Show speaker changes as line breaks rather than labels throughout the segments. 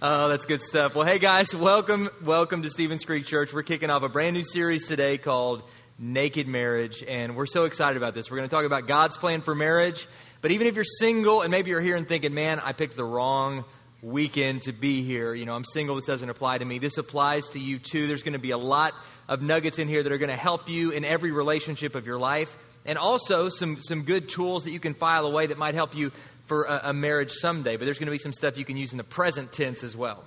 oh, that's good stuff. Well, hey guys, welcome, welcome to Stevens Creek Church. We're kicking off a brand new series today called Naked Marriage, and we're so excited about this. We're going to talk about God's plan for marriage. But even if you're single and maybe you're here and thinking, man, I picked the wrong weekend to be here, you know, I'm single, this doesn't apply to me. This applies to you too. There's going to be a lot of nuggets in here that are going to help you in every relationship of your life. And also some, some good tools that you can file away that might help you for a, a marriage someday, but there's going to be some stuff you can use in the present tense as well.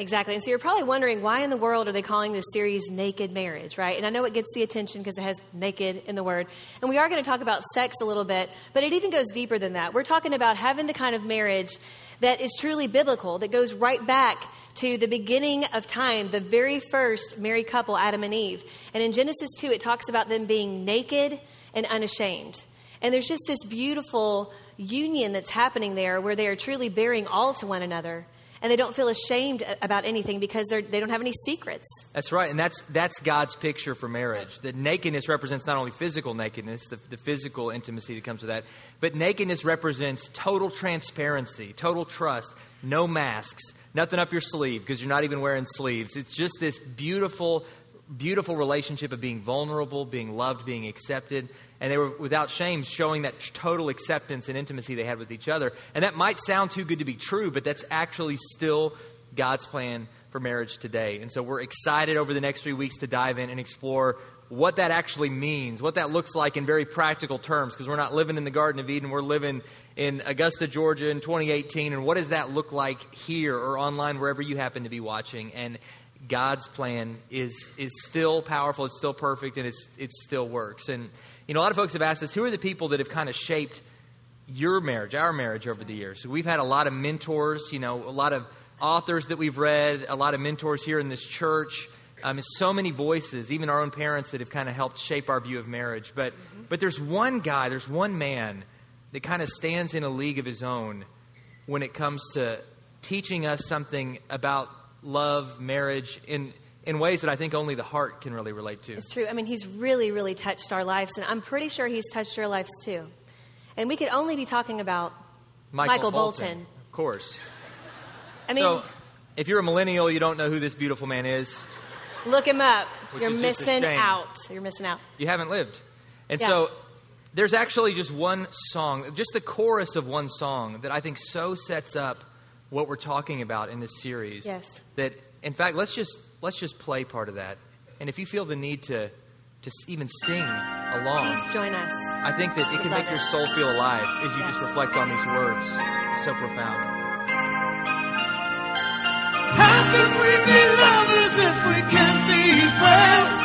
Exactly. And so you're probably wondering why in the world are they calling this series Naked Marriage, right? And I know it gets the attention because it has naked in the word. And we are going to talk about sex a little bit, but it even goes deeper than that. We're talking about having the kind of marriage that is truly biblical, that goes right back to the beginning of time, the very first married couple, Adam and Eve. And in Genesis 2, it talks about them being naked and unashamed. And there's just this beautiful union that's happening there where they are truly bearing all to one another and they don't feel ashamed about anything because they they don't have any secrets.
That's right, and that's that's God's picture for marriage. That nakedness represents not only physical nakedness, the, the physical intimacy that comes with that, but nakedness represents total transparency, total trust, no masks, nothing up your sleeve because you're not even wearing sleeves. It's just this beautiful, beautiful relationship of being vulnerable, being loved, being accepted and they were without shame showing that total acceptance and intimacy they had with each other. And that might sound too good to be true, but that's actually still God's plan for marriage today. And so we're excited over the next three weeks to dive in and explore what that actually means, what that looks like in very practical terms, because we're not living in the Garden of Eden, we're living in Augusta, Georgia in 2018. And what does that look like here or online, wherever you happen to be watching? And God's plan is, is still powerful, it's still perfect, and it's, it still works. And you know, a lot of folks have asked us, who are the people that have kind of shaped your marriage, our marriage over the years? So we've had a lot of mentors, you know, a lot of authors that we've read, a lot of mentors here in this church. Um, so many voices, even our own parents, that have kind of helped shape our view of marriage. But, mm-hmm. but there's one guy, there's one man that kind of stands in a league of his own when it comes to teaching us something about love, marriage, in in ways that I think only the heart can really relate to.
It's true. I mean, he's really, really touched our lives, and I'm pretty sure he's touched your lives too. And we could only be talking about Michael, Michael Bolton. Bolton.
Of course.
I mean,
so, if you're a millennial, you don't know who this beautiful man is.
Look him up. You're missing out. You're missing out.
You haven't lived. And yeah. so there's actually just one song, just the chorus of one song that I think so sets up what we're talking about in this series.
Yes.
That in fact, let's just let's just play part of that. And if you feel the need to to even sing along,
please join us.
I think that it can make your soul feel alive as you yes. just reflect on these words. So profound.
How can we be lovers if we can't be friends?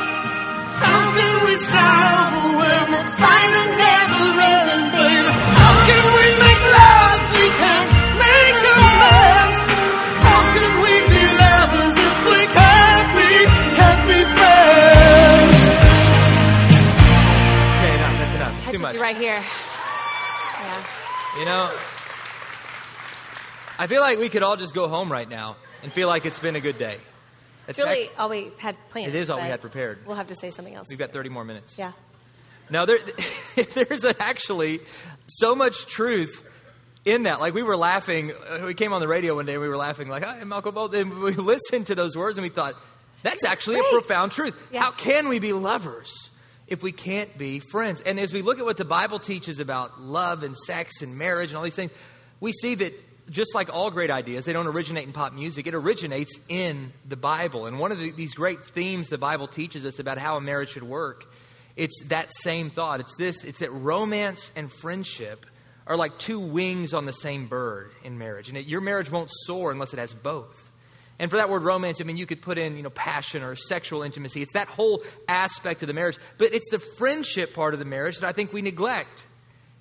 How can we start when the final never
You know, I feel like we could all just go home right now and feel like it's been a good day.
It's really all we had planned.
It is all we had prepared.
We'll have to say something else.
We've got 30 more minutes.
Yeah.
Now, there, there's actually so much truth in that. Like, we were laughing. Uh, we came on the radio one day and we were laughing, like, hi, Malcolm Bolton. And we listened to those words and we thought, that's actually a profound truth. Yeah. How can we be lovers if we can't be friends? And as we look at what the Bible teaches about love and sex and marriage and all these things, we see that just like all great ideas, they don't originate in pop music. It originates in the Bible. And one of the, these great themes the Bible teaches us about how a marriage should work, it's that same thought. It's this, it's that romance and friendship are like two wings on the same bird in marriage. And it, your marriage won't soar unless it has both. And for that word romance, I mean, you could put in, you know, passion or sexual intimacy. It's that whole aspect of the marriage. But it's the friendship part of the marriage that I think we neglect.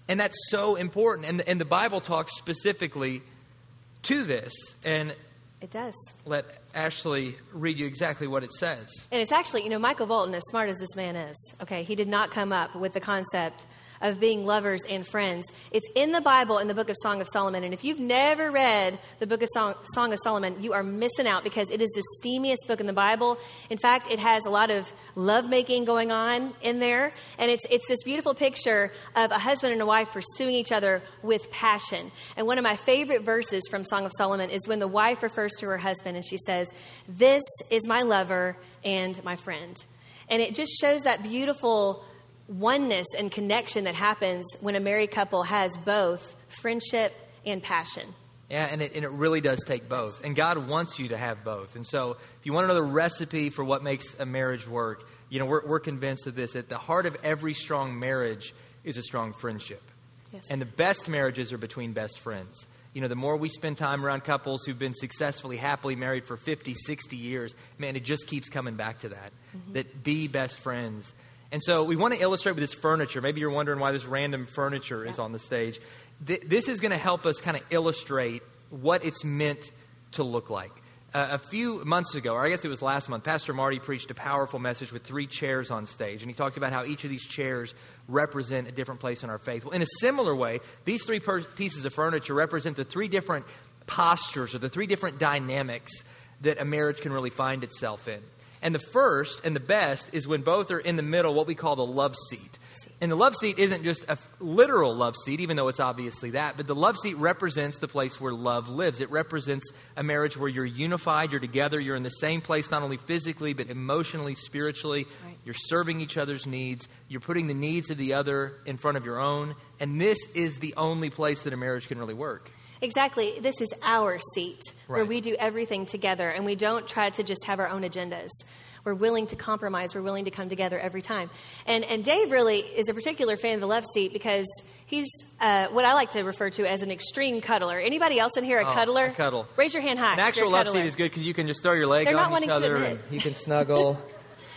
And that's so important. And, and the Bible talks specifically to this. And
It does.
let Ashley read you exactly what it says.
And it's actually, you know, Michael Bolton, as smart as this man is, okay, he did not come up with the concept of being lovers and friends. It's in the Bible in the book of Song of Solomon. And if you've never read the book of Song, Song of Solomon, you are missing out because it is the steamiest book in the Bible. In fact, it has a lot of lovemaking going on in there. And it's, it's this beautiful picture of a husband and a wife pursuing each other with passion. And one of my favorite verses from Song of Solomon is when the wife refers to her husband and she says, This is my lover and my friend. And it just shows that beautiful oneness and connection that happens when a married couple has both friendship and passion.
Yeah, and it, and it really does take both. And God wants you to have both. And so, if you want another recipe for what makes a marriage work, you know, we're, we're convinced of this. At the heart of every strong marriage is a strong friendship.
Yes.
And the best marriages are between best friends. You know, the more we spend time around couples who've been successfully, happily married for 50, 60 years, man, it just keeps coming back to that. Mm-hmm. That be best friends. And so we want to illustrate with this furniture. Maybe you're wondering why this random furniture is on the stage. Th- this is going to help us kind of illustrate what it's meant to look like. Uh, a few months ago, or I guess it was last month, Pastor Marty preached a powerful message with three chairs on stage. And he talked about how each of these chairs represent a different place in our faith. Well, in a similar way, these three per- pieces of furniture represent the three different postures or the three different dynamics that a marriage can really find itself in. And the first and the best is when both are in the middle, what we call the love seat. And the love seat isn't just a literal love seat, even though it's obviously that, but the love seat represents the place where love lives. It represents a marriage where you're unified, you're together, you're in the same place, not only physically, but emotionally, spiritually.
Right.
You're serving each other's needs, you're putting the needs of the other in front of your own. And this is the only place that a marriage can really work.
Exactly. This is our seat where we do everything together and we don't try to just have our own agendas. We're willing to compromise. We're willing to come together every time. And, and Dave really is a particular fan of the love seat because he's uh, what I like to refer to as an extreme cuddler. Anybody else in here a
Oh,
cuddler?
I cuddle.
Raise your hand high.
An actual
cuddler.
seat is good because you can just throw your leg
They're
on each other you can snuggle.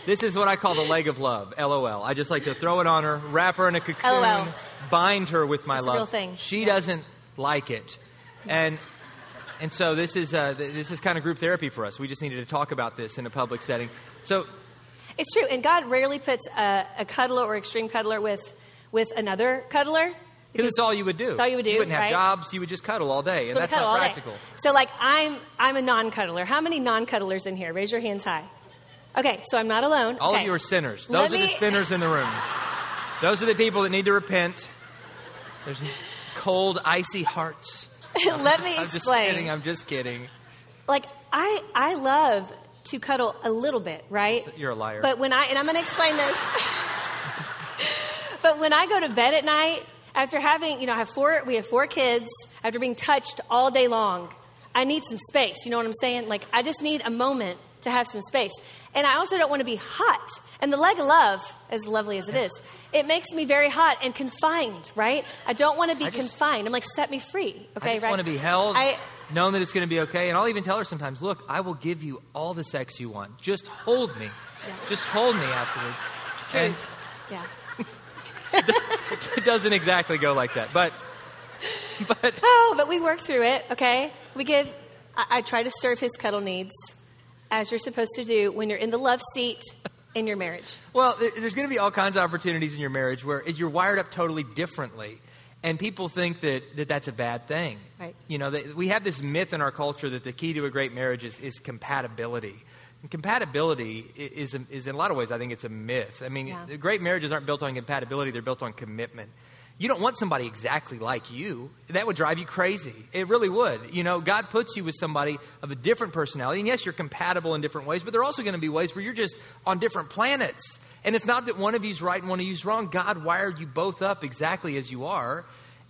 this is what I call the leg of love, LOL. I just like to throw it on her, wrap her in a cocoon,
LOL.
bind her with my
It's a
love. She
Yeah.
doesn't like it. And and so this is uh, this is kind of group therapy for us. We just needed to talk about this in a public setting. So
It's true. And God rarely puts a, a cuddler or extreme cuddler with, with another cuddler.
because it's all you would do.
It's all you would do,
You wouldn't have
right?
jobs. You would just cuddle all day, and
So
that's not practical.
So, like, I'm I'm a non-cuddler. How many non-cuddlers in here? Raise your hands high. Okay, so I'm not alone.
All
okay.
of you are sinners.
Let
Those are the sinners in the room. Those are the people that need to repent. There's cold, icy hearts.
Let me explain.
I'm just kidding. I'm just kidding.
like, I I love to cuddle a little bit, right?
You're a liar.
But when I and I'm going to explain this. but when I go to bed at night, after having you know, I have four we have four kids, after being touched all day long, I need some space. You know what I'm saying? Like I just need a moment to have some space. And I also don't want to be hot. And the leg of love, as lovely as it is, it makes me very hot and confined, right? I don't want to be
just-
confined. I'm like, set me free. Okay,
I just
right?
want to be held,
I,
knowing that it's going to be okay. And I'll even tell her sometimes, look, I will give you all the sex you want. Just hold me.
Yeah.
Just hold me afterwards.
True.
And
yeah.
it doesn't exactly go like that. But, but
Oh, but we work through it, okay? We give, I, I try to serve his cuddle needs as you're supposed to do when you're in the love seat in your marriage.
Well, there's going to be all kinds of opportunities in your marriage where you're wired up totally differently. And people think that, that that's a bad thing.
Right.
You know, that we have this myth in our culture that the key to a great marriage is, is compatibility. And compatibility i- is, is, in a lot of ways, I think it's a myth. I mean,
Yeah.
great marriages aren't built on compatibility, they're built on commitment. You don't want somebody exactly like you. That would drive you crazy. It really would. You know, God puts you with somebody of a different personality. And yes, you're compatible in different ways, but there are also going to be ways where you're just on different planets. And it's not that one of you's right and one of you's wrong. God wired you both up exactly as you are,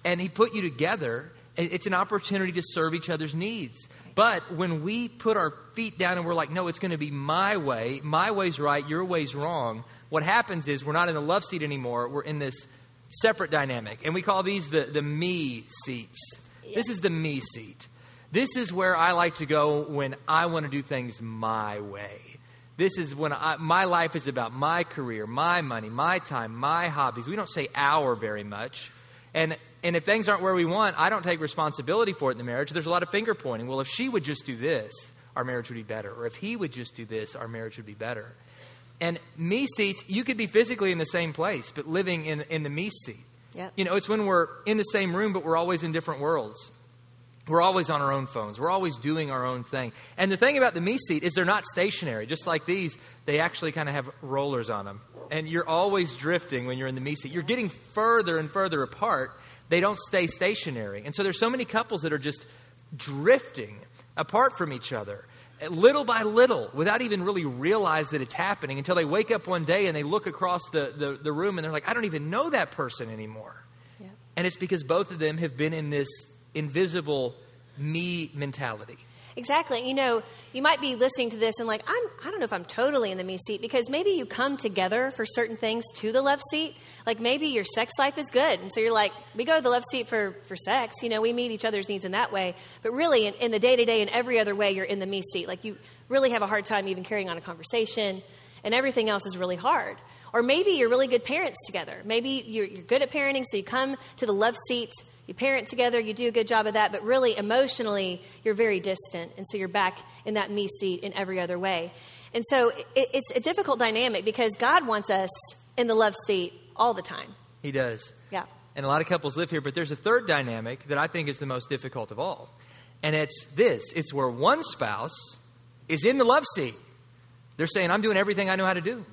and He put you together. It's an opportunity to serve each other's needs. But when we put our feet down and we're like, no, it's going to be my way, my way's right, your way's wrong, what happens is we're not in the love seat anymore. We're in this separate dynamic. And we call these the, the me seats. This is the me seat. This is where I like to go when I want to do things my way. This is when I, my life is about my career, my money, my time, my hobbies. We don't say our very much. And, and if things aren't where we want, I don't take responsibility for it in the marriage. There's a lot of finger pointing. Well, if she would just do this, our marriage would be better. Or if he would just do this, our marriage would be better. And me seats, you could be physically in the same place, but living in, in the me seat.
Yep.
You know, it's when we're in the same room, but we're always in different worlds. We're always on our own phones. We're always doing our own thing. And the thing about the me seat is they're not stationary. Just like these, they actually kind of have rollers on them. And you're always drifting when you're in the me seat. You're getting further and further apart. They don't stay stationary. And so there's so many couples that are just drifting apart from each other little by little without even really realize that it's happening until they wake up one day and they look across the, the, the room and they're like, I don't even know that person anymore.
Yeah.
And it's because both of them have been in this invisible me mentality.
Exactly. You know, you might be listening to this and like, I'm, I don't know if I'm totally in the me seat because maybe you come together for certain things to the love seat. Like maybe your sex life is good. And so you're like, we go to the love seat for, for sex. You know, we meet each other's needs in that way. But really, in, in the day to day and every other way, you're in the me seat. Like you really have a hard time even carrying on a conversation and everything else is really hard. Or maybe you're really good parents together. Maybe you're, you're good at parenting, so you come to the love seat you parent together, you do a good job of that, but really emotionally, you're very distant. And so you're back in that me seat in every other way. And so it, it's a difficult dynamic because God wants us in the love seat all the time.
He does.
Yeah.
And a lot of couples live here, but there's a third dynamic that I think is the most difficult of all. And it's this it's where one spouse is in the love seat. They're saying, I'm doing everything I know how to do.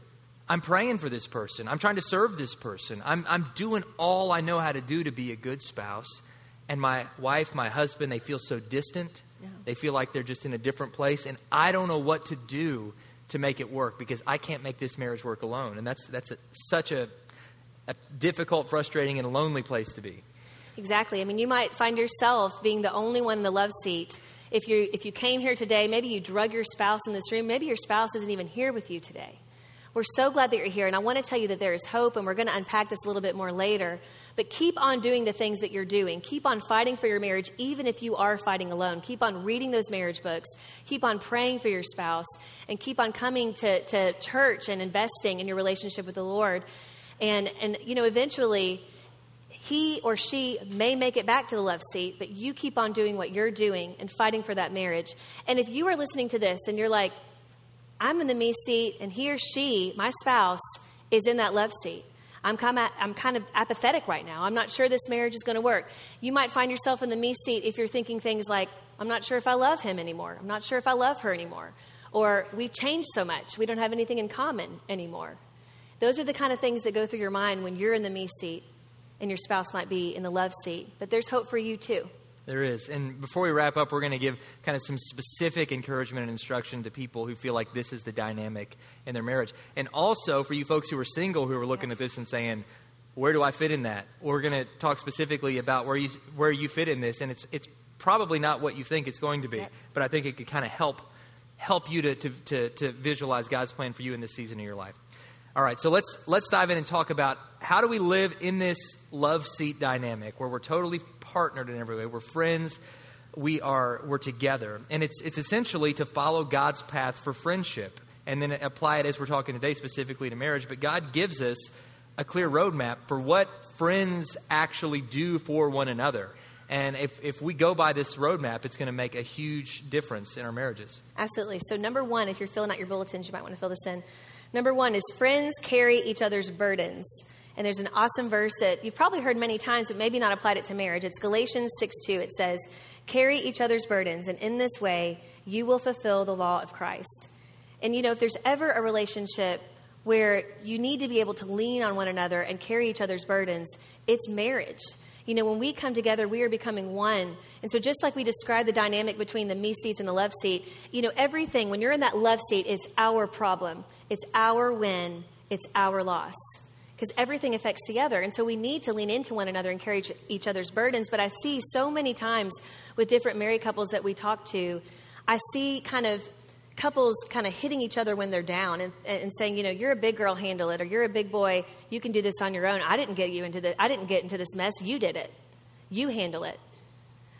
I'm praying for this person. I'm trying to serve this person. I'm, I'm doing all I know how to do to be a good spouse. And my wife, my husband, they feel so distant.
Yeah.
They feel like they're just in a different place. And I don't know what to do to make it work because I can't make this marriage work alone. And that's, that's a, such a, a difficult, frustrating, and lonely place to be.
Exactly. I mean, you might find yourself being the only one in the love seat. If you if you came here today, maybe you drug your spouse in this room. Maybe your spouse isn't even here with you today. We're so glad that you're here, and I want to tell you that there is hope, and we're going to unpack this a little bit more later. But keep on doing the things that you're doing. Keep on fighting for your marriage, even if you are fighting alone. Keep on reading those marriage books. Keep on praying for your spouse, and keep on coming to, to church and investing in your relationship with the Lord. And, and, you know, eventually, he or she may make it back to the love seat, but you keep on doing what you're doing and fighting for that marriage. And if you are listening to this and you're like, I'm in the me seat, and he or she, my spouse, is in that love seat. I'm kind, of, I'm kind of apathetic right now. I'm not sure this marriage is going to work. You might find yourself in the me seat if you're thinking things like, I'm not sure if I love him anymore. I'm not sure if I love her anymore. Or we've changed so much. We don't have anything in common anymore. Those are the kind of things that go through your mind when you're in the me seat and your spouse might be in the love seat. But there's hope for you too.
There is. And before we wrap up, we're going to give kind of some specific encouragement and instruction to people who feel like this is the dynamic in their marriage. And also for you folks who are single who are looking at this and saying, where do I fit in that? We're going to talk specifically about where you, where you fit in this. And it's, it's probably not what you think it's going to be, but I think it could kind of help, help you to, to, to, to visualize God's plan for you in this season of your life. All right, so let's let's dive in and talk about how do we live in this love seat dynamic where we're totally partnered in every way. We're friends, we are we're together. And it's it's essentially to follow God's path for friendship and then apply it as we're talking today specifically to marriage, but God gives us a clear roadmap for what friends actually do for one another. And if, if we go by this roadmap, it's going to make a huge difference in our marriages.
Absolutely. So, number one, if you're filling out your bulletins, you might want to fill this in. Number one is friends carry each other's burdens. And there's an awesome verse that you've probably heard many times, but maybe not applied it to marriage. It's Galatians 6 2. It says, Carry each other's burdens, and in this way, you will fulfill the law of Christ. And you know, if there's ever a relationship where you need to be able to lean on one another and carry each other's burdens, it's marriage. You know, when we come together, we are becoming one. And so, just like we described the dynamic between the me seats and the love seat, you know, everything, when you're in that love seat, it's our problem, it's our win, it's our loss. Because everything affects the other. And so, we need to lean into one another and carry each other's burdens. But I see so many times with different married couples that we talk to, I see kind of couples kind of hitting each other when they're down and, and saying, you know, you're a big girl, handle it, or you're a big boy, you can do this on your own. I didn't get you into the, I didn't get into this mess. You did it. You handle it.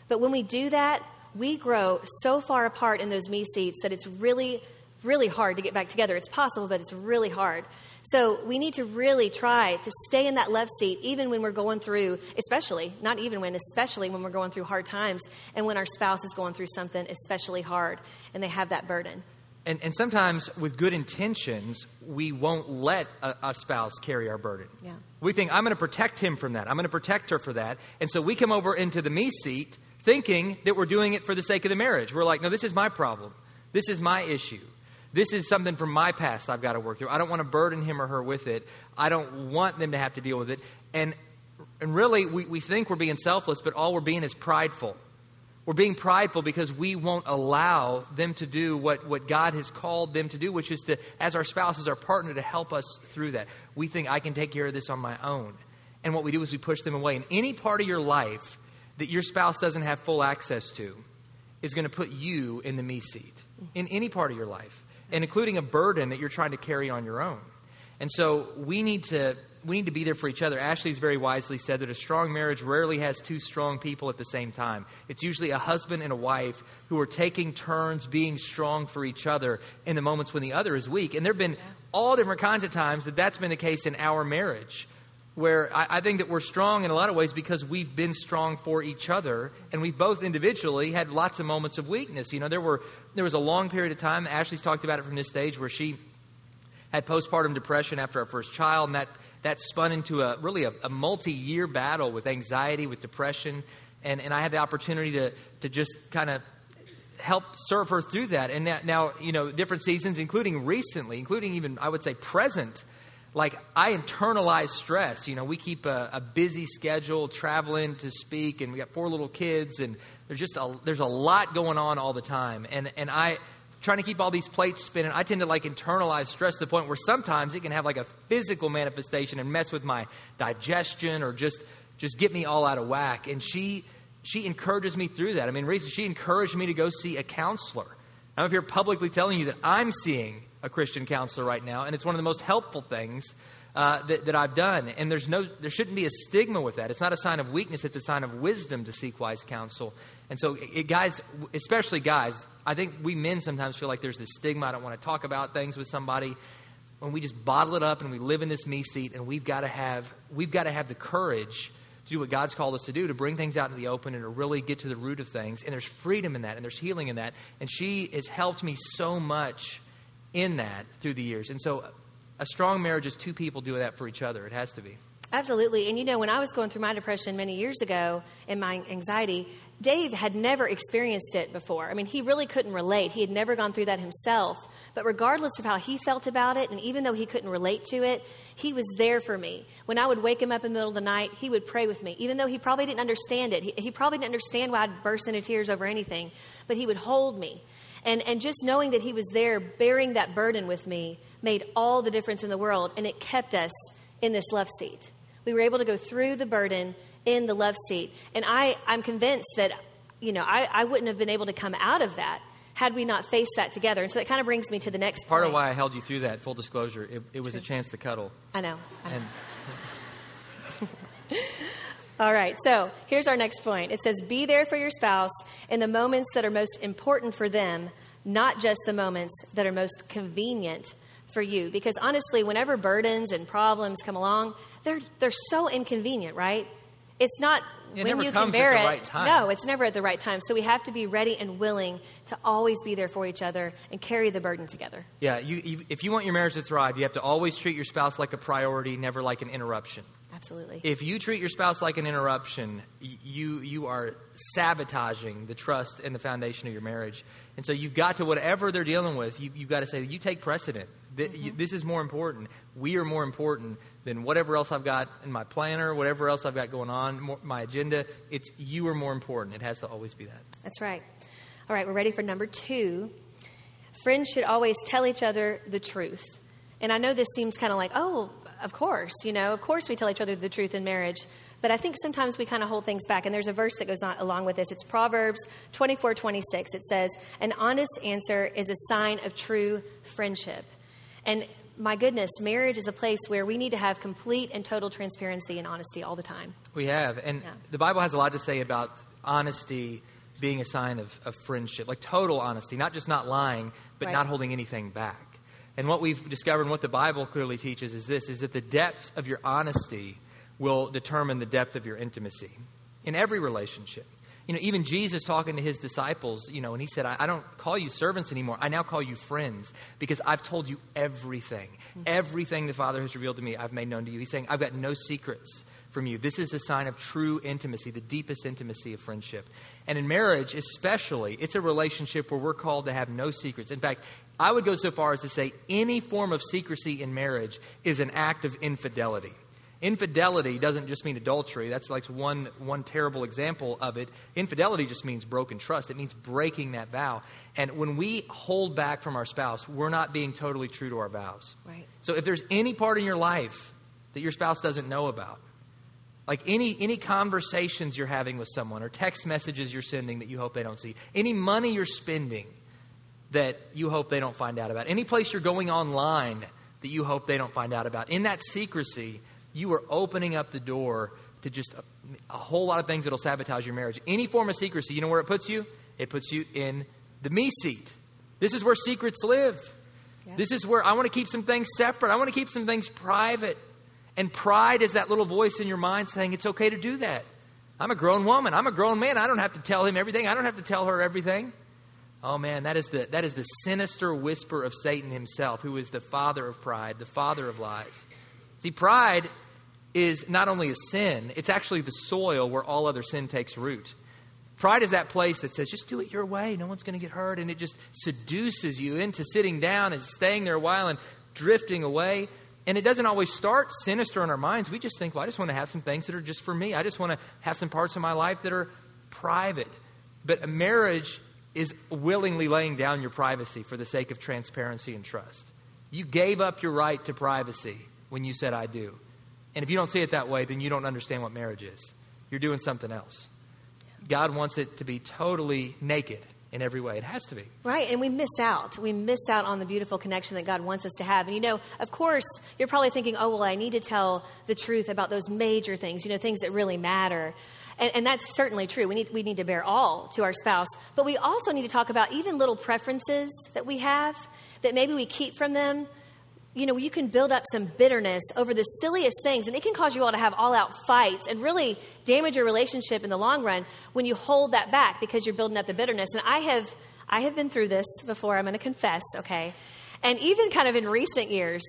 But when we do that, we grow so far apart in those me seats that it's really really hard to get back together. It's possible, but it's really hard. So we need to really try to stay in that love seat, even when we're going through, especially, not even when, especially when we're going through hard times and when our spouse is going through something especially hard and they have that burden.
And, and sometimes, with good intentions, we won't let a, a spouse carry our burden.
Yeah.
We think, I'm going to protect him from that. I'm going to protect her for that. And so we come over into the me seat thinking that we're doing it for the sake of the marriage. We're like, no, this is my problem. This is my issue. This is something from my past I've got to work through. I don't want to burden him or her with it. I don't want them to have to deal with it. And, and really, we, we think we're being selfless, but all we're being is prideful. We're being prideful because we won't allow them to do what, what God has called them to do, which is to, as our spouse, as our partner, to help us through that. We think I can take care of this on my own. And what we do is we push them away. And any part of your life that your spouse doesn't have full access to is going to put you in the me seat in any part of your life, and including a burden that you're trying to carry on your own. And so we need to we need to be there for each other. Ashley's very wisely said that a strong marriage rarely has two strong people at the same time. It's usually a husband and a wife who are taking turns being strong for each other in the moments when the other is weak. And there have been all different kinds of times that that's been the case in our marriage. Where I, I think that we're strong in a lot of ways because we've been strong for each other, and we've both individually had lots of moments of weakness. You know, there were there was a long period of time. Ashley's talked about it from this stage where she had postpartum depression after our first child, and that, that spun into a really a, a multi year battle with anxiety, with depression. And, and I had the opportunity to, to just kind of help serve her through that. And now, now, you know, different seasons, including recently, including even, I would say, present. Like, I internalize stress. You know, we keep a, a busy schedule, traveling to speak, and we got four little kids, and there's just a, there's a lot going on all the time. And, and I, trying to keep all these plates spinning, I tend to like internalize stress to the point where sometimes it can have like a physical manifestation and mess with my digestion or just just get me all out of whack. And she she encourages me through that. I mean, she encouraged me to go see a counselor. I'm up here publicly telling you that I'm seeing a Christian counselor right now, and it's one of the most helpful things uh, that, that I've done. And there's no, there shouldn't be a stigma with that. It's not a sign of weakness; it's a sign of wisdom to seek wise counsel. And so, it, guys, especially guys, I think we men sometimes feel like there's this stigma. I don't want to talk about things with somebody. When we just bottle it up and we live in this me seat, and we've got to have we've got to have the courage to do what God's called us to do, to bring things out into the open and to really get to the root of things. And there's freedom in that, and there's healing in that. And she has helped me so much in that through the years. And so, a strong marriage is two people doing that for each other. It has to be.
Absolutely. And you know, when I was going through my depression many years ago and my anxiety, Dave had never experienced it before. I mean, he really couldn't relate. He had never gone through that himself. But regardless of how he felt about it, and even though he couldn't relate to it, he was there for me. When I would wake him up in the middle of the night, he would pray with me. Even though he probably didn't understand it, he, he probably didn't understand why I'd burst into tears over anything, but he would hold me. And, and just knowing that he was there bearing that burden with me made all the difference in the world, and it kept us in this love seat. We were able to go through the burden in the love seat. And I, I'm convinced that, you know, I, I wouldn't have been able to come out of that had we not faced that together. And so that kind of brings me to the next
Part
point.
of why I held you through that, full disclosure, it, it was a chance to cuddle.
I know. I know.
And
All right, so here's our next point. It says, Be there for your spouse in the moments that are most important for them, not just the moments that are most convenient for you. Because honestly, whenever burdens and problems come along, they're, they're so inconvenient, right? It's not
It
when you can bear
at the
it.
right time.
No, it's never at the right time. So we have to be ready and willing to always be there for each other and carry the burden together.
yeah, you, you, if you want your marriage to thrive, you have to always treat your spouse like a priority, never like an interruption.
Absolutely.
If you treat your spouse like an interruption, you you are sabotaging the trust and the foundation of your marriage. And so you've got to whatever they're dealing with, you, you've got to say you take precedent. You- mm-hmm. This is more important. We are more important than whatever else I've got in my planner, whatever else I've got going on, more, my agenda. It's you are more important. It has to always be that.
That's right. All right, we're ready for number two. Friends should always tell each other the truth. And I know this seems kind of like, oh, of course, you know, of course we tell each other the truth in marriage. But I think sometimes we kind of hold things back. And there's a verse that goes on along with this. It's Proverbs 24 26. It says, An honest answer is a sign of true friendship. And my goodness, marriage is a place where we need to have complete and total transparency and honesty all the time.
We have. And
Yeah.
the Bible has a lot to say about honesty being a sign of, of friendship, like total honesty, not just not lying, but
Right.
not holding anything back. And what we've discovered and what the Bible clearly teaches is this is that the depth of your honesty will determine the depth of your intimacy in every relationship. You know, even Jesus talking to his disciples, you know, and he said, I, I don't call you servants anymore. I now call you friends because I've told you everything. Mm-hmm. Everything the Father has revealed to me, I've made known to you. He's saying, I've got no secrets from you. This is a sign of true intimacy, the deepest intimacy of friendship. And in marriage, especially, it's a relationship where we're called to have no secrets. In fact, I would go so far as to say any form of secrecy in marriage is an act of infidelity. Infidelity doesn't just mean adultery. That's like one, one terrible example of it. Infidelity just means broken trust. It means breaking that vow. And when we hold back from our spouse, we're not being totally true to our vows.
Right.
So if there's any part in your life that your spouse doesn't know about, like any any conversations you're having with someone or text messages you're sending that you hope they don't see, any money you're spending that you hope they don't find out about, any place you're going online that you hope they don't find out about, in that secrecy, you are opening up the door to just a, a whole lot of things that'll sabotage your marriage. Any form of secrecy, you know where it puts you? It puts you in the me seat. This is where secrets live.
Yeah.
This is where I want to keep some things separate. I want to keep some things private. And pride is that little voice in your mind saying it's okay to do that. I'm a grown woman. I'm a grown man. I don't have to tell him everything. I don't have to tell her everything. Oh man, that is the that is the sinister whisper of Satan himself, who is the father of pride, the father of lies. See, pride is not only a sin, it's actually the soil where all other sin takes root. Pride is that place that says, just do it your way, no one's going to get hurt, and it just seduces you into sitting down and staying there a while and drifting away. And it doesn't always start sinister in our minds. We just think, well, I just want to have some things that are just for me. I just want to have some parts of my life that are private. But a marriage is willingly laying down your privacy for the sake of transparency and trust. You gave up your right to privacy when you said, I do. And if you don't see it that way, then you don't understand what marriage is. You're doing something else. God wants it to be totally naked in every way. It has to be.
Right, and we miss out. We miss out on the beautiful connection that God wants us to have. And you know, of course, you're probably thinking, oh, well, I need to tell the truth about those major things, you know, things that really matter. And, and that's certainly true. We need, we need to bear all to our spouse. But we also need to talk about even little preferences that we have that maybe we keep from them. You know, you can build up some bitterness over the silliest things, and it can cause you all to have all out fights and really damage your relationship in the long run when you hold that back because you're building up the bitterness. And I have, I have been through this before. I'm going to confess, okay? And even kind of in recent years.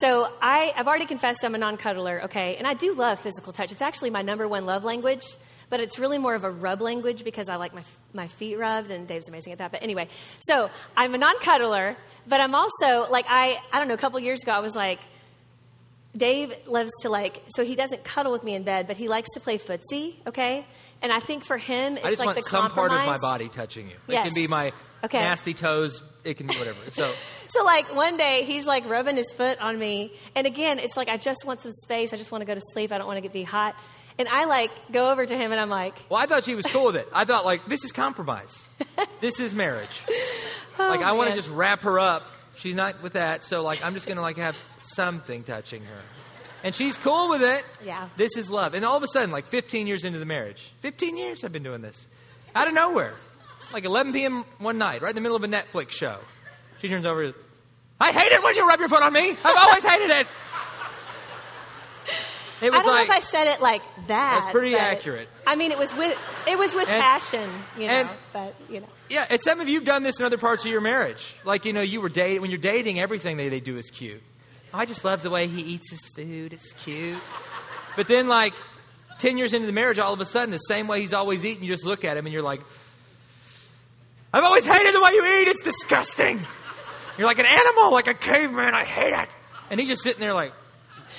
So I, I've already confessed I'm a non cuddler, okay? And I do love physical touch. It's actually my number one love language, but it's really more of a rub language because I like my, my feet rubbed, and Dave's amazing at that. But anyway, so I'm a non cuddler, but I'm also, like, I, I don't know, a couple years ago, I was like, Dave loves to like, so he doesn't cuddle with me in bed, but he likes to play footsie, okay? And I think for him, it's
I just
like
want
the
some part of my body touching you.
Yes.
It can be my
Okay.
nasty toes. It can be whatever. So
So like one day he's like rubbing his foot on me, and again it's like I just want some space. I just want to go to sleep. I don't want to get be hot, and I like go over to him and I'm like,
Well, I thought she was cool with it. I thought, like, this is compromise. this is marriage. Oh, like, I want to just wrap her up. She's not with that, so, like, I'm just going to, like, have something touching her. And she's cool with it.
Yeah.
This is love. And all of a sudden, like, 15 years into the marriage, 15 years I've been doing this. Out of nowhere. Like, 11 p.m. one night, right in the middle of a Netflix show. She turns over. I hate it when you rub your foot on me. I've always hated it. It
I don't
like,
know if I said it like that.
That's pretty accurate.
I mean, it was with it was with
And-
passion, you know.
and-
but you know,
Yeah, and some of you have done this in other parts of your marriage. Like, you know, you were dating, when you're dating, everything they, they do is cute. I just love the way he eats his food. It's cute. But then, like, 10 years into the marriage, all of a sudden, the same way he's always eating, you just look at him and you're like, I've always hated the way you eat. It's disgusting. You're like an animal, like a caveman. I hate it. And he's just sitting there like,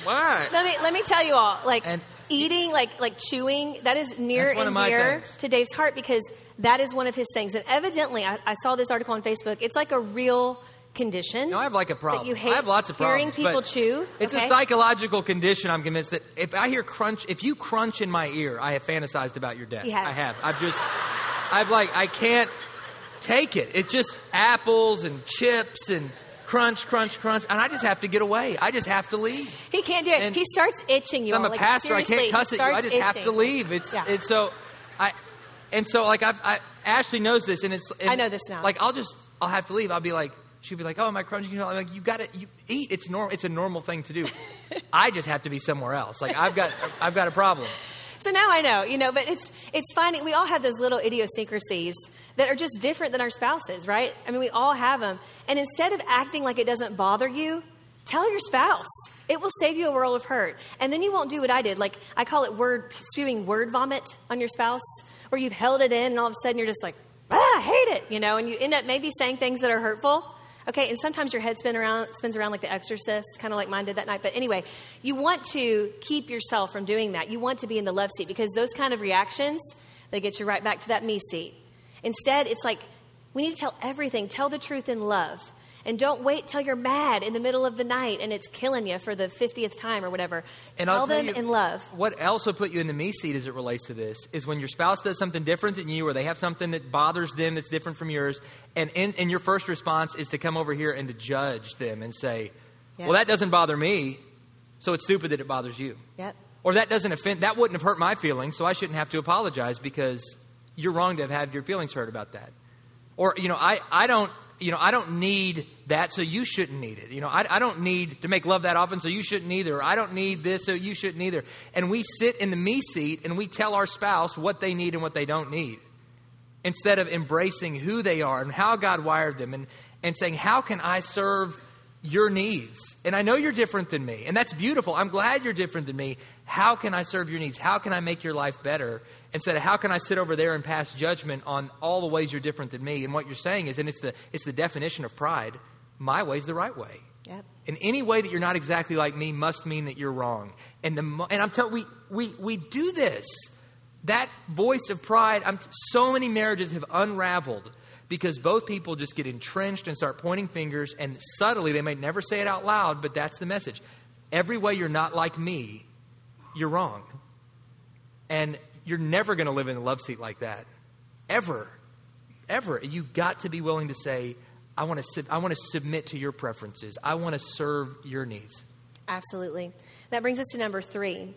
what?
let me let me tell you all, like
And-
eating, like like chewing, that is near and dear to Dave's heart because that is one of his things. And evidently, I, I saw this article on Facebook. It's like a real condition.
No, I have like a problem.
You hate
I have lots of
hearing
problems.
people chew.
It's
okay?
a psychological condition. I'm convinced that if I hear crunch, if you crunch in my ear, I have fantasized about your death. I have. I've just, I've like, I can't take it. It's just apples and chips and crunch, crunch, crunch, and I just have to get away. I just have to leave.
He can't do it.
And-
he starts itching you.
I'm
all.
a
Like,
pastor. I can't cuss at you. I just have to leave. It's
Yeah.
it's so I and so like I've, I, Ashley knows this, and it's. And
I know this now.
Like I'll just I'll have to leave. I'll be like, she'll be like, "Oh, am I crunching?" You know, I'm like, "You got to you eat. It's normal. It's a normal thing to do." I just have to be somewhere else. Like I've got I've got a problem.
So now I know, you know, but it's it's finding we all have those little idiosyncrasies that are just different than our spouses, right? I mean, we all have them. And instead of acting like it doesn't bother you, tell your spouse. It will save you a world of hurt. And then you won't do what I did. Like I call it word spewing word vomit on your spouse, where you've held it in and all of a sudden you're just like, ah, I hate it, you know, and you end up maybe saying things that are hurtful. Okay, and sometimes your head spin around, spins around like the exorcist, kind of like mine did that night. But anyway, you want to keep yourself from doing that. You want to be in the love seat because those kind of reactions, they get you right back to that me seat. Instead, it's like we need to tell everything, tell the truth in love. And don't wait till you're mad in the middle of the night and it's killing you for the 50th time or whatever.
And
tell
I'll tell
them
you,
in love.
What else will put you in the me seat as it relates to this is when your spouse does something different than you, or they have something that bothers them that's different from yours, and in, and your first response is to come over here and to judge them and say,
Yeah.
"Well, that doesn't bother me, so it's stupid that it bothers you."
Yep.
Or that doesn't offend, that wouldn't have hurt my feelings, so I shouldn't have to apologize because you're wrong to have had your feelings hurt about that. Or, you know, I, I don't, you know, I don't need that, so you shouldn't need it. You know, I, I don't need to make love that often, so you shouldn't either. I don't need this, so you shouldn't either. And we sit in the me seat and we tell our spouse what they need and what they don't need instead of embracing who they are and how God wired them and, and saying, How can I serve your needs? And I know you're different than me, and that's beautiful. I'm glad you're different than me. How can I serve your needs? How can I make your life better? Instead of how can I sit over there and pass judgment on all the ways you're different than me? And what you're saying is, and it's the, it's the definition of pride my way's the right way.
Yep.
And any way that you're not exactly like me must mean that you're wrong. And the and I'm telling we we we do this. That voice of pride. I'm so many marriages have unraveled because both people just get entrenched and start pointing fingers. And subtly, they may never say it out loud, but that's the message. Every way you're not like me, you're wrong. And you're never going to live in a love seat like that, ever, ever. You've got to be willing to say, I want to, sub- I want to submit to your preferences. I want to serve your needs.
Absolutely. That brings us to number three.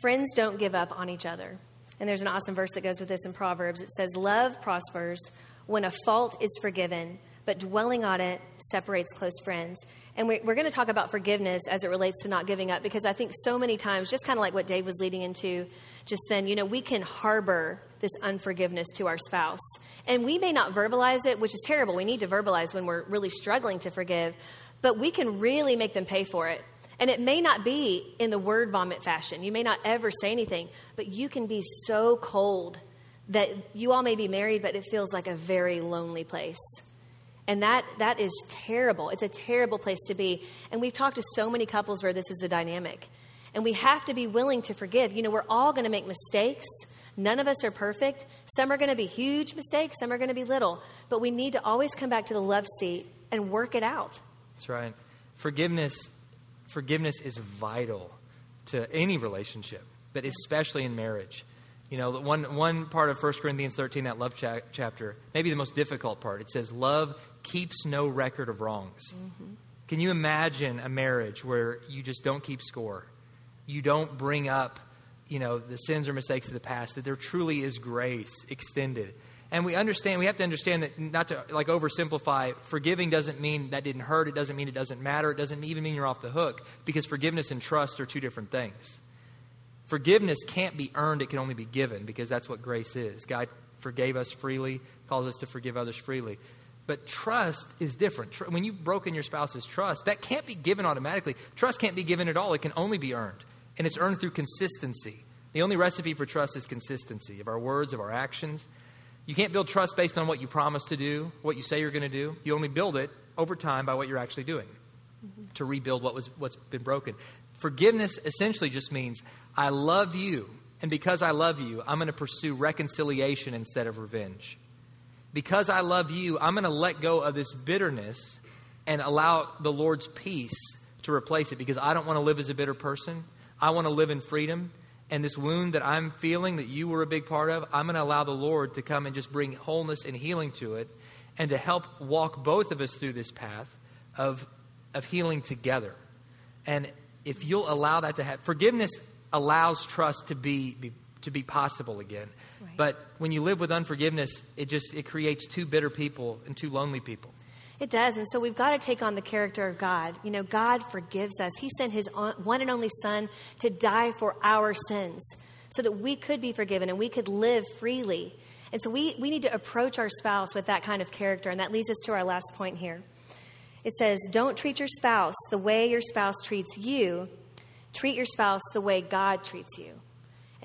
Friends don't give up on each other. And there's an awesome verse that goes with this in Proverbs. It says, Love prospers when a fault is forgiven, but dwelling on it separates close friends. And we- we're going to talk about forgiveness as it relates to not giving up because I think so many times, just kind of like what Dave was leading into just then, you know, we can harbor this unforgiveness to our spouse. And we may not verbalize it, which is terrible. We need to verbalize when we're really struggling to forgive, but we can really make them pay for it. And it may not be in the word vomit fashion. You may not ever say anything, but you can be so cold that you all may be married, but it feels like a very lonely place. And that, that is terrible. It's a terrible place to be. And we've talked to so many couples where this is the dynamic. And we have to be willing to forgive. You know, we're all going to make mistakes. None of us are perfect. Some are going to be huge mistakes, some are going to be little. But we need to always come back to the love seat and work it out.
That's right. Forgiveness, forgiveness is vital to any relationship, but especially in marriage. You know, one, one part of 1 Corinthians 13, that love cha- chapter, maybe the most difficult part, it says, Love keeps no record of wrongs. Mm-hmm. Can you imagine a marriage where you just don't keep score? You don't bring up, you know, the sins or mistakes of the past, that there truly is grace extended. And we understand, we have to understand that not to like oversimplify, forgiving doesn't mean that didn't hurt. It doesn't mean it doesn't matter. It doesn't even mean you're off the hook because forgiveness and trust are two different things. Forgiveness can't be earned, it can only be given because that's what grace is. God forgave us freely, calls us to forgive others freely. But trust is different. When you've broken your spouse's trust, that can't be given automatically. Trust can't be given at all, it can only be earned. And it's earned through consistency. The only recipe for trust is consistency of our words, of our actions. You can't build trust based on what you promise to do, what you say you're going to do. You only build it over time by what you're actually doing to rebuild what was what's been broken. Forgiveness essentially just means I love you, and because I love you, I'm going to pursue reconciliation instead of revenge. Because I love you, I'm going to let go of this bitterness and allow the Lord's peace to replace it because I don't want to live as a bitter person. I want to live in freedom. And this wound that I'm feeling that you were a big part of, I'm going to allow the Lord to come and just bring wholeness and healing to it and to help walk both of us through this path of, of healing together. And if you'll allow that to happen, forgiveness allows trust to be, be to be possible again.
Right.
But when you live with unforgiveness, it just it creates two bitter people and two lonely people.
It does. And so we've got to take on the character of God. You know, God forgives us. He sent his one and only Son to die for our sins so that we could be forgiven and we could live freely. And so we, we need to approach our spouse with that kind of character. And that leads us to our last point here. It says, Don't treat your spouse the way your spouse treats you, treat your spouse the way God treats you.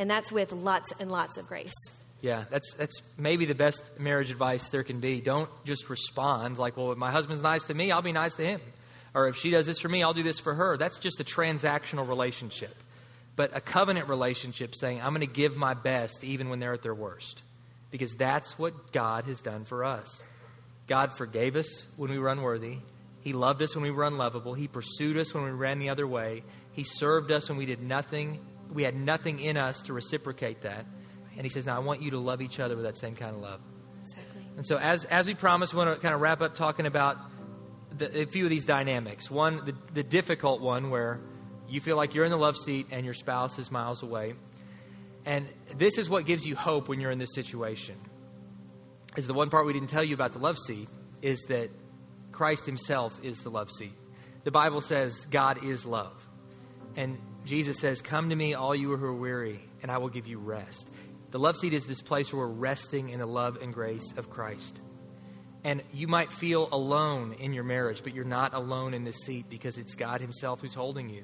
And that's with lots and lots of grace.
Yeah, that's that's maybe the best marriage advice there can be. Don't just respond like, "Well, if my husband's nice to me, I'll be nice to him." Or if she does this for me, I'll do this for her. That's just a transactional relationship. But a covenant relationship saying, "I'm going to give my best even when they're at their worst." Because that's what God has done for us. God forgave us when we were unworthy. He loved us when we were unlovable. He pursued us when we ran the other way. He served us when we did nothing. We had nothing in us to reciprocate that. And he says, Now I want you to love each other with that same kind of love.
Exactly.
And so, as, as we promised, we want to kind of wrap up talking about the, a few of these dynamics. One, the, the difficult one, where you feel like you're in the love seat and your spouse is miles away. And this is what gives you hope when you're in this situation. Is the one part we didn't tell you about the love seat is that Christ Himself is the love seat. The Bible says God is love. And Jesus says, Come to me, all you who are weary, and I will give you rest. The love seat is this place where we're resting in the love and grace of Christ. And you might feel alone in your marriage, but you're not alone in this seat because it's God Himself who's holding you.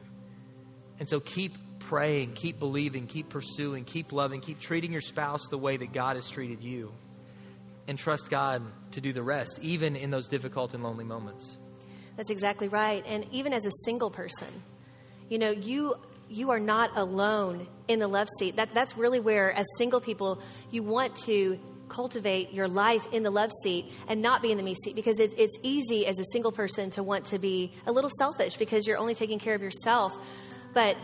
And so keep praying, keep believing, keep pursuing, keep loving, keep treating your spouse the way that God has treated you. And trust God to do the rest, even in those difficult and lonely moments.
That's exactly right. And even as a single person, you know, you you are not alone in the love seat. That that's really where as single people you want to cultivate your life in the love seat and not be in the me seat because it, it's easy as a single person to want to be a little selfish because you're only taking care of yourself. But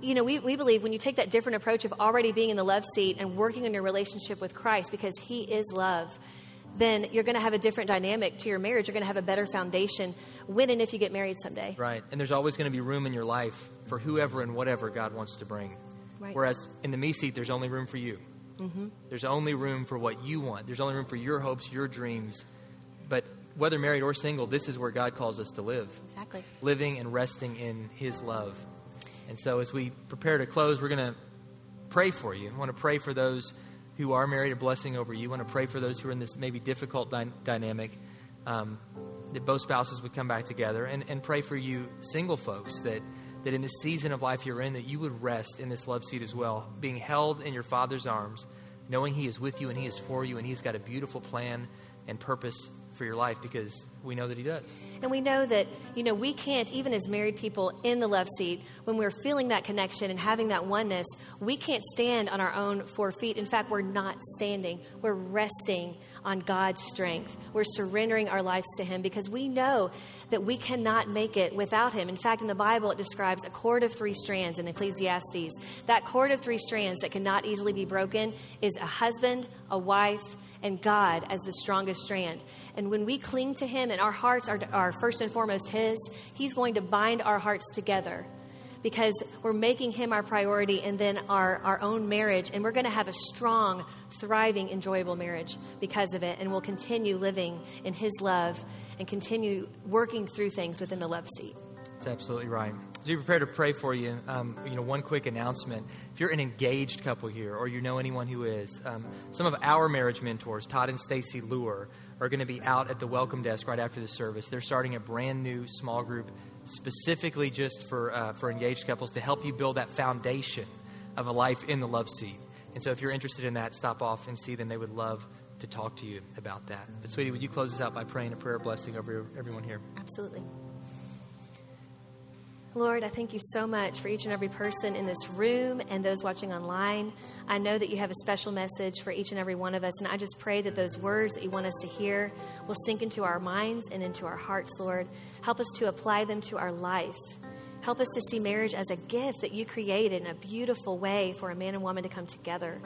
you know, we, we believe when you take that different approach of already being in the love seat and working on your relationship with Christ because He is love, then you're going to have a different dynamic to your marriage. You're going to have a better foundation when and if you get married someday.
Right. And there's always going to be room in your life for whoever and whatever God wants to bring.
Right.
Whereas in the me seat, there's only room for you. Mm-hmm. There's only room for what you want. There's only room for your hopes, your dreams. But whether married or single, this is where God calls us to live.
Exactly.
Living and resting in His love. And so as we prepare to close, we're going to pray for you. I want to pray for those who are married, a blessing over you. I want to pray for those who are in this maybe difficult dy- dynamic, um, that both spouses would come back together. And, and pray for you, single folks, that, that in this season of life you're in, that you would rest in this love seat as well, being held in your Father's arms, knowing He is with you and He is for you and He's got a beautiful plan and purpose for your life because we know that He does.
And we know that, you know, we can't, even as married people in the love seat, when we're feeling that connection and having that oneness, we can't stand on our own four feet. In fact, we're not standing. We're resting on God's strength. We're surrendering our lives to Him because we know that we cannot make it without Him. In fact, in the Bible, it describes a cord of three strands in Ecclesiastes. That cord of three strands that cannot easily be broken is a husband, a wife, and God as the strongest strand. And when we cling to Him and our hearts are, are first and foremost His, He's going to bind our hearts together because we're making Him our priority and then our, our own marriage. And we're going to have a strong, thriving, enjoyable marriage because of it. And we'll continue living in His love and continue working through things within the love seat.
That's absolutely right. As you prepare to pray for you, um, you know, one quick announcement. If you're an engaged couple here, or you know anyone who is, um, some of our marriage mentors, Todd and Stacy Lure, are going to be out at the welcome desk right after the service. They're starting a brand new small group specifically just for uh, for engaged couples to help you build that foundation of a life in the love seat. And so, if you're interested in that, stop off and see them. They would love to talk to you about that. But, sweetie, would you close us out by praying a prayer blessing over everyone here?
Absolutely. Lord, I thank you so much for each and every person in this room and those watching online. I know that you have a special message for each and every one of us, and I just pray that those words that you want us to hear will sink into our minds and into our hearts, Lord. Help us to apply them to our life. Help us to see marriage as a gift that you created in a beautiful way for a man and woman to come together.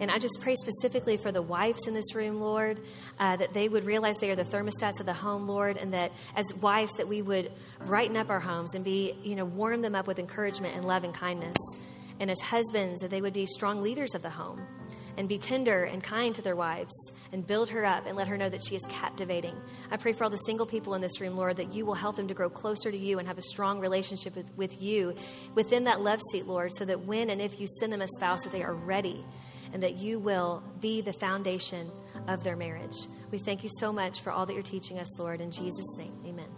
And I just pray specifically for the wives in this room, Lord, uh, that they would realize they are the thermostats of the home, Lord, and that as wives that we would brighten up our homes and be, you know, warm them up with encouragement and love and kindness. And as husbands, that they would be strong leaders of the home and be tender and kind to their wives and build her up and let her know that she is captivating. I pray for all the single people in this room, Lord, that you will help them to grow closer to you and have a strong relationship with, with you within that love seat, Lord, so that when and if you send them a spouse, that they are ready and that you will be the foundation of their marriage. We thank you so much for all that you're teaching us, Lord. In Jesus' name, amen.
Amen.